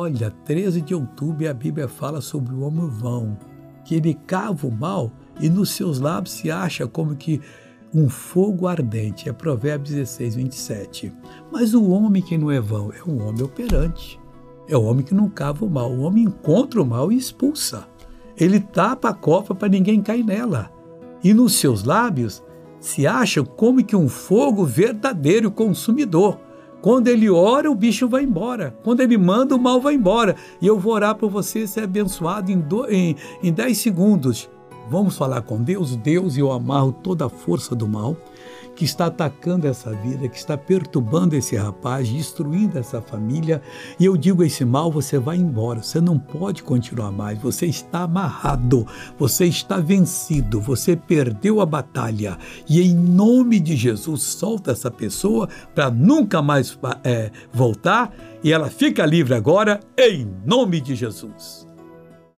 Olha, 13 de outubro a Bíblia fala sobre o homem vão, que ele cava o mal e nos seus lábios se acha como que um fogo ardente. É Provérbios 16, 27. Mas o homem que não é vão é um homem operante. É o homem que não cava o mal. O homem encontra o mal e expulsa. Ele tapa a copa para ninguém cair nela. E nos seus lábios se acha como que um fogo verdadeiro consumidor. Quando ele ora, o bicho vai embora. Quando ele manda, o mal vai embora. E eu vou orar para você ser abençoado em, do, em, em 10 segundos. Vamos falar com Deus? Deus, eu amarro toda a força do mal que está atacando essa vida, que está perturbando esse rapaz, destruindo essa família. E eu digo: esse mal, você vai embora, você não pode continuar mais, você está amarrado, você está vencido, você perdeu a batalha. E em nome de Jesus, solta essa pessoa para nunca mais é, voltar e ela fica livre agora, em nome de Jesus.